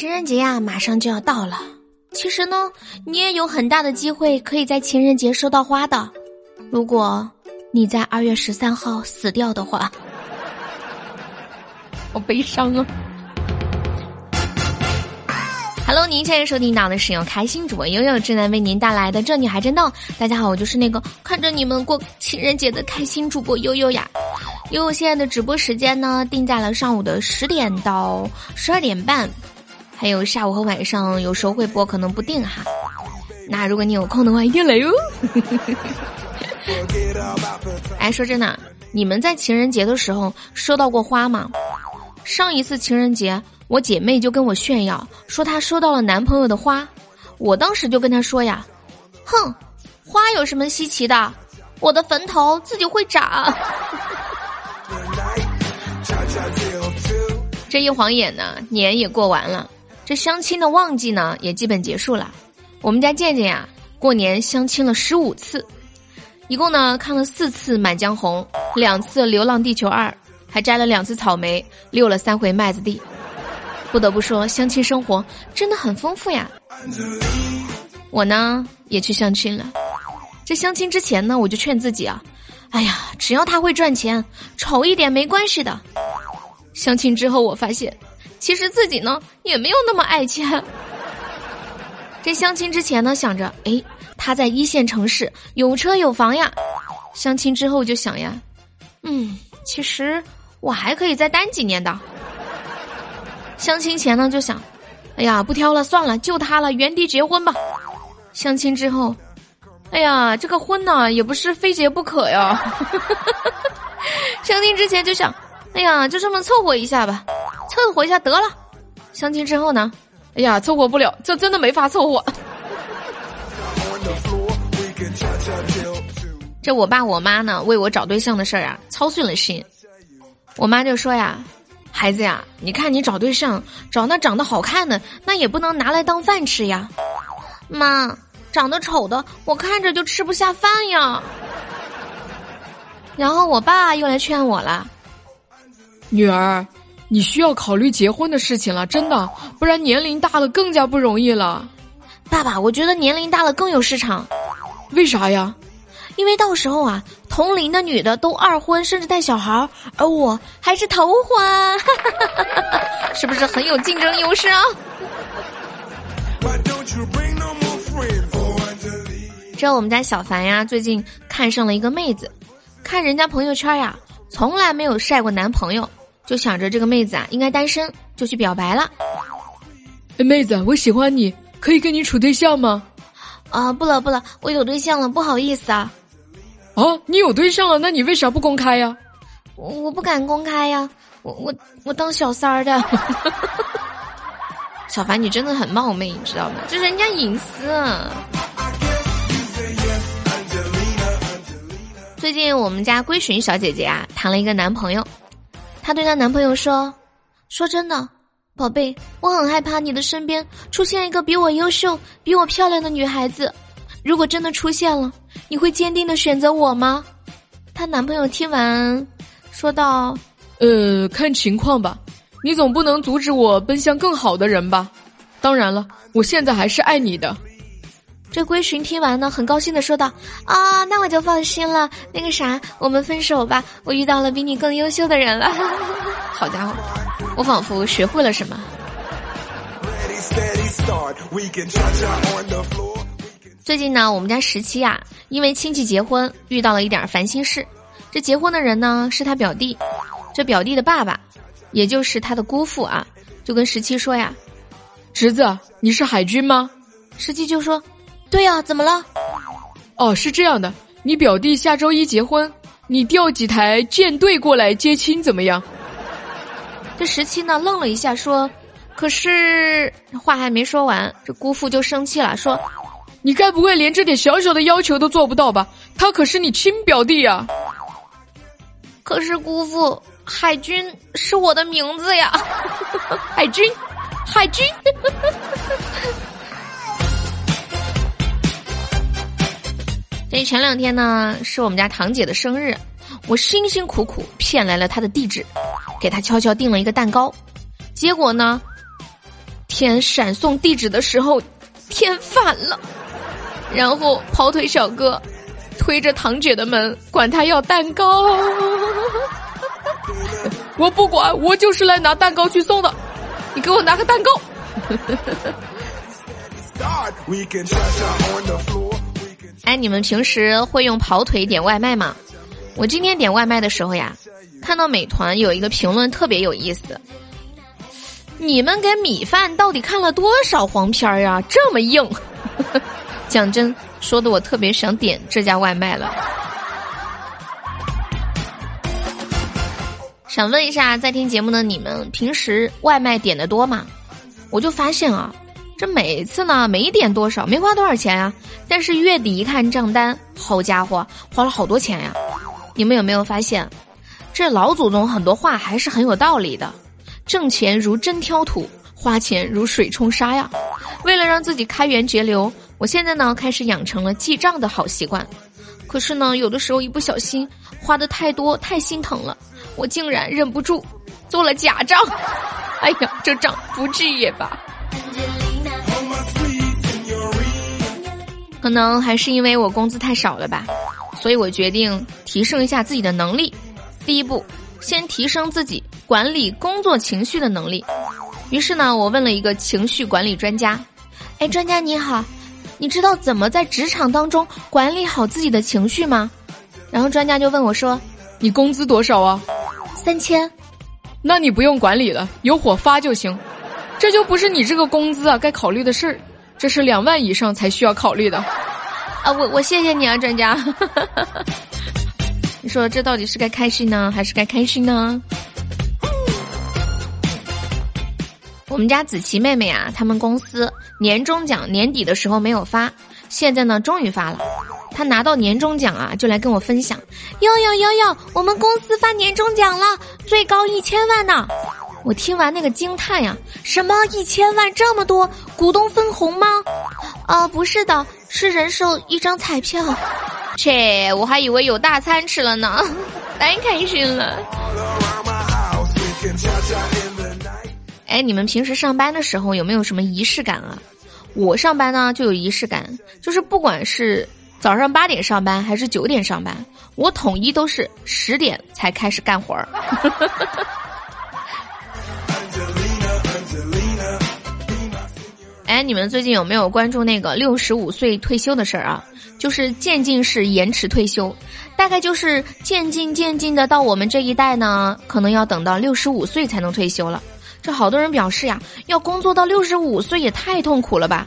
情人节呀，马上就要到了。其实呢，你也有很大的机会可以在情人节收到花的。如果你在二月十三号死掉的话，好悲伤啊！Hello，您现在收听到的是由开心主播悠悠正在为您带来的《这女孩真逗》。大家好，我就是那个看着你们过情人节的开心主播悠悠呀。悠悠现在的直播时间呢，定在了上午的十点到十二点半。还有下午和晚上有时候会播，可能不定哈。那如果你有空的话，一定来哟。哎，说真的，你们在情人节的时候收到过花吗？上一次情人节，我姐妹就跟我炫耀说她收到了男朋友的花，我当时就跟她说呀：“哼，花有什么稀奇的？我的坟头自己会长。”这一晃眼呢，年也过完了。这相亲的旺季呢，也基本结束了。我们家健健呀，过年相亲了十五次，一共呢看了四次《满江红》，两次《流浪地球二》，还摘了两次草莓，溜了三回麦子地。不得不说，相亲生活真的很丰富呀。我呢也去相亲了。这相亲之前呢，我就劝自己啊，哎呀，只要他会赚钱，丑一点没关系的。相亲之后，我发现。其实自己呢也没有那么爱钱。这相亲之前呢，想着哎，他在一线城市有车有房呀。相亲之后就想呀，嗯，其实我还可以再单几年的。相亲前呢就想，哎呀，不挑了，算了，就他了，原地结婚吧。相亲之后，哎呀，这个婚呢也不是非结不可呀。相亲之前就想，哎呀，就这么凑合一下吧。凑合一下得了，相亲之后呢？哎呀，凑合不了，这真的没法凑合。这我爸我妈呢，为我找对象的事儿啊，操碎了心。我妈就说呀：“孩子呀，你看你找对象，找那长得好看的，那也不能拿来当饭吃呀。妈，长得丑的，我看着就吃不下饭呀。”然后我爸又来劝我了：“女儿。”你需要考虑结婚的事情了，真的，不然年龄大了更加不容易了。爸爸，我觉得年龄大了更有市场，为啥呀？因为到时候啊，同龄的女的都二婚甚至带小孩，而我还是头婚，是不是很有竞争优势啊？这我们家小凡呀，最近看上了一个妹子，看人家朋友圈呀，从来没有晒过男朋友。就想着这个妹子啊，应该单身，就去表白了。哎，妹子，我喜欢你，可以跟你处对象吗？啊，不了不了，我有对象了，不好意思啊。啊，你有对象了，那你为啥不公开呀？我我不敢公开呀，我我我当小三儿的。小凡，你真的很冒昧，你知道吗？这是人家隐私。最近我们家归寻小姐姐啊，谈了一个男朋友。她对她男朋友说：“说真的，宝贝，我很害怕你的身边出现一个比我优秀、比我漂亮的女孩子。如果真的出现了，你会坚定的选择我吗？”她男朋友听完，说道：“呃，看情况吧。你总不能阻止我奔向更好的人吧？当然了，我现在还是爱你的。”这归寻听完呢，很高兴的说道：“啊，那我就放心了。那个啥，我们分手吧。我遇到了比你更优秀的人了。好家伙，我仿佛学会了什么。最近呢，我们家十七啊，因为亲戚结婚，遇到了一点烦心事。这结婚的人呢，是他表弟。这表弟的爸爸，也就是他的姑父啊，就跟十七说呀：‘侄子，你是海军吗？’十七就说。”对呀，怎么了？哦，是这样的，你表弟下周一结婚，你调几台舰队过来接亲怎么样？这十七呢愣了一下，说：“可是话还没说完，这姑父就生气了，说：你该不会连这点小小的要求都做不到吧？他可是你亲表弟呀！可是姑父，海军是我的名字呀，海军，海军。”前两天呢，是我们家堂姐的生日，我辛辛苦苦骗来了她的地址，给她悄悄订了一个蛋糕，结果呢，天闪送地址的时候，天反了，然后跑腿小哥推着堂姐的门，管他要蛋糕。我不管，我就是来拿蛋糕去送的，你给我拿个蛋糕。God, we can 哎，你们平时会用跑腿点外卖吗？我今天点外卖的时候呀，看到美团有一个评论特别有意思。你们给米饭到底看了多少黄片儿呀？这么硬，讲真，说的我特别想点这家外卖了。想问一下在听节目的你们，平时外卖点的多吗？我就发现啊，这每次呢没点多少，没花多少钱呀，但是月底一看账单，好家伙，花了好多钱呀！你们有没有发现，这老祖宗很多话还是很有道理的？挣钱如针挑土，花钱如水冲沙呀。为了让自己开源节流，我现在呢开始养成了记账的好习惯。可是呢，有的时候一不小心花的太多，太心疼了，我竟然忍不住做了假账。哎呀，这账不至也罢。可能还是因为我工资太少了吧，所以我决定提升一下自己的能力。第一步。先提升自己管理工作情绪的能力。于是呢，我问了一个情绪管理专家：“哎，专家你好，你知道怎么在职场当中管理好自己的情绪吗？”然后专家就问我说：“你工资多少啊？”“三千。”“那你不用管理了，有火发就行。这就不是你这个工资啊该考虑的事儿，这是两万以上才需要考虑的。”“啊，我我谢谢你啊，专家。”你说这到底是该开心呢，还是该开心呢？我们家子琪妹妹啊，他们公司年终奖年底的时候没有发，现在呢终于发了。她拿到年终奖啊，就来跟我分享：哟哟哟哟，我们公司发年终奖了，最高一千万呢！我听完那个惊叹呀，什么一千万这么多？股东分红吗？啊，不是的，是人寿一张彩票。切，我还以为有大餐吃了呢，太开心了。哎，你们平时上班的时候有没有什么仪式感啊？我上班呢就有仪式感，就是不管是早上八点上班还是九点上班，我统一都是十点才开始干活儿。哎，你们最近有没有关注那个六十五岁退休的事儿啊？就是渐进式延迟退休，大概就是渐进渐进的到我们这一代呢，可能要等到六十五岁才能退休了。这好多人表示呀，要工作到六十五岁也太痛苦了吧？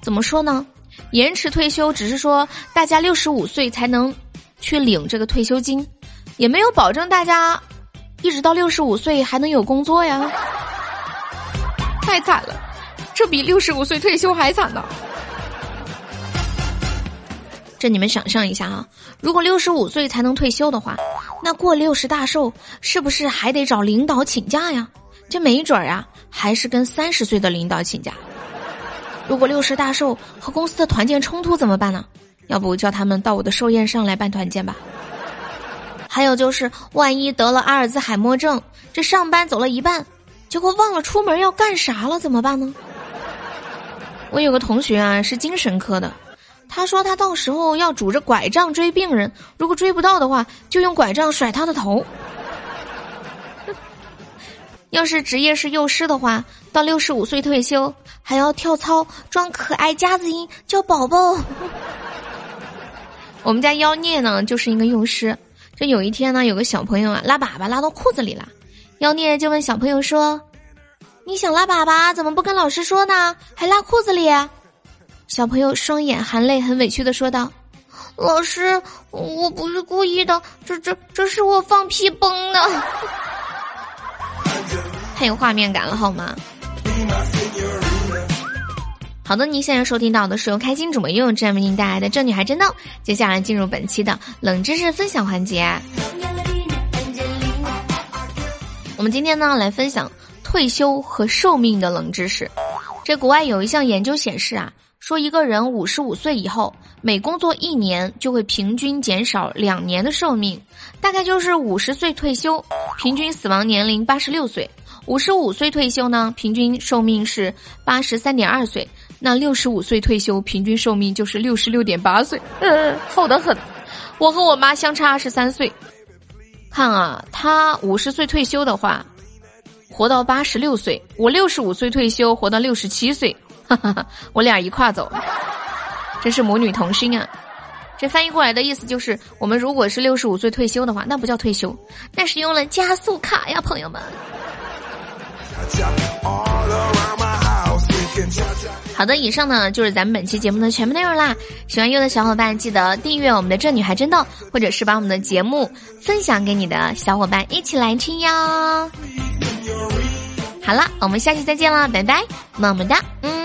怎么说呢？延迟退休只是说大家六十五岁才能去领这个退休金，也没有保证大家一直到六十五岁还能有工作呀。太惨了。这比六十五岁退休还惨呢！这你们想象一下啊，如果六十五岁才能退休的话，那过六十大寿是不是还得找领导请假呀？这没准儿啊，还是跟三十岁的领导请假。如果六十大寿和公司的团建冲突怎么办呢？要不叫他们到我的寿宴上来办团建吧。还有就是，万一得了阿尔兹海默症，这上班走了一半，结果忘了出门要干啥了，怎么办呢？我有个同学啊，是精神科的，他说他到时候要拄着拐杖追病人，如果追不到的话，就用拐杖甩他的头。要是职业是幼师的话，到六十五岁退休还要跳操，装可爱夹子音叫宝宝。我们家妖孽呢，就是一个幼师。这有一天呢，有个小朋友啊拉粑粑拉到裤子里了，妖孽就问小朋友说。你想拉粑粑，怎么不跟老师说呢？还拉裤子里？小朋友双眼含泪，很委屈的说道：“老师，我不是故意的，这这这是我放屁崩的。”太有画面感了，好吗？好的，您现在收听到的是由开心主播悠悠这样为您带来的《这女孩真逗》，接下来进入本期的冷知识分享环节。我们今天呢，来分享。退休和寿命的冷知识，这国外有一项研究显示啊，说一个人五十五岁以后，每工作一年就会平均减少两年的寿命，大概就是五十岁退休，平均死亡年龄八十六岁；五十五岁退休呢，平均寿命是八十三点二岁。那六十五岁退休，平均寿命就是六十六点八岁。嗯，厚得很。我和我妈相差二十三岁。看啊，她五十岁退休的话，活到八十六岁；我六十五岁退休，活到六十七岁。我俩一块走，真是母女同心啊！这翻译过来的意思就是，我们如果是六十五岁退休的话，那不叫退休，那是用了加速卡呀，朋友们。好的，以上呢就是咱们本期节目的全部内容啦。喜欢优的小伙伴记得订阅我们的《这女孩真逗》，或者是把我们的节目分享给你的小伙伴一起来听哟。好了，我们下期再见了，拜拜，么么哒，嗯。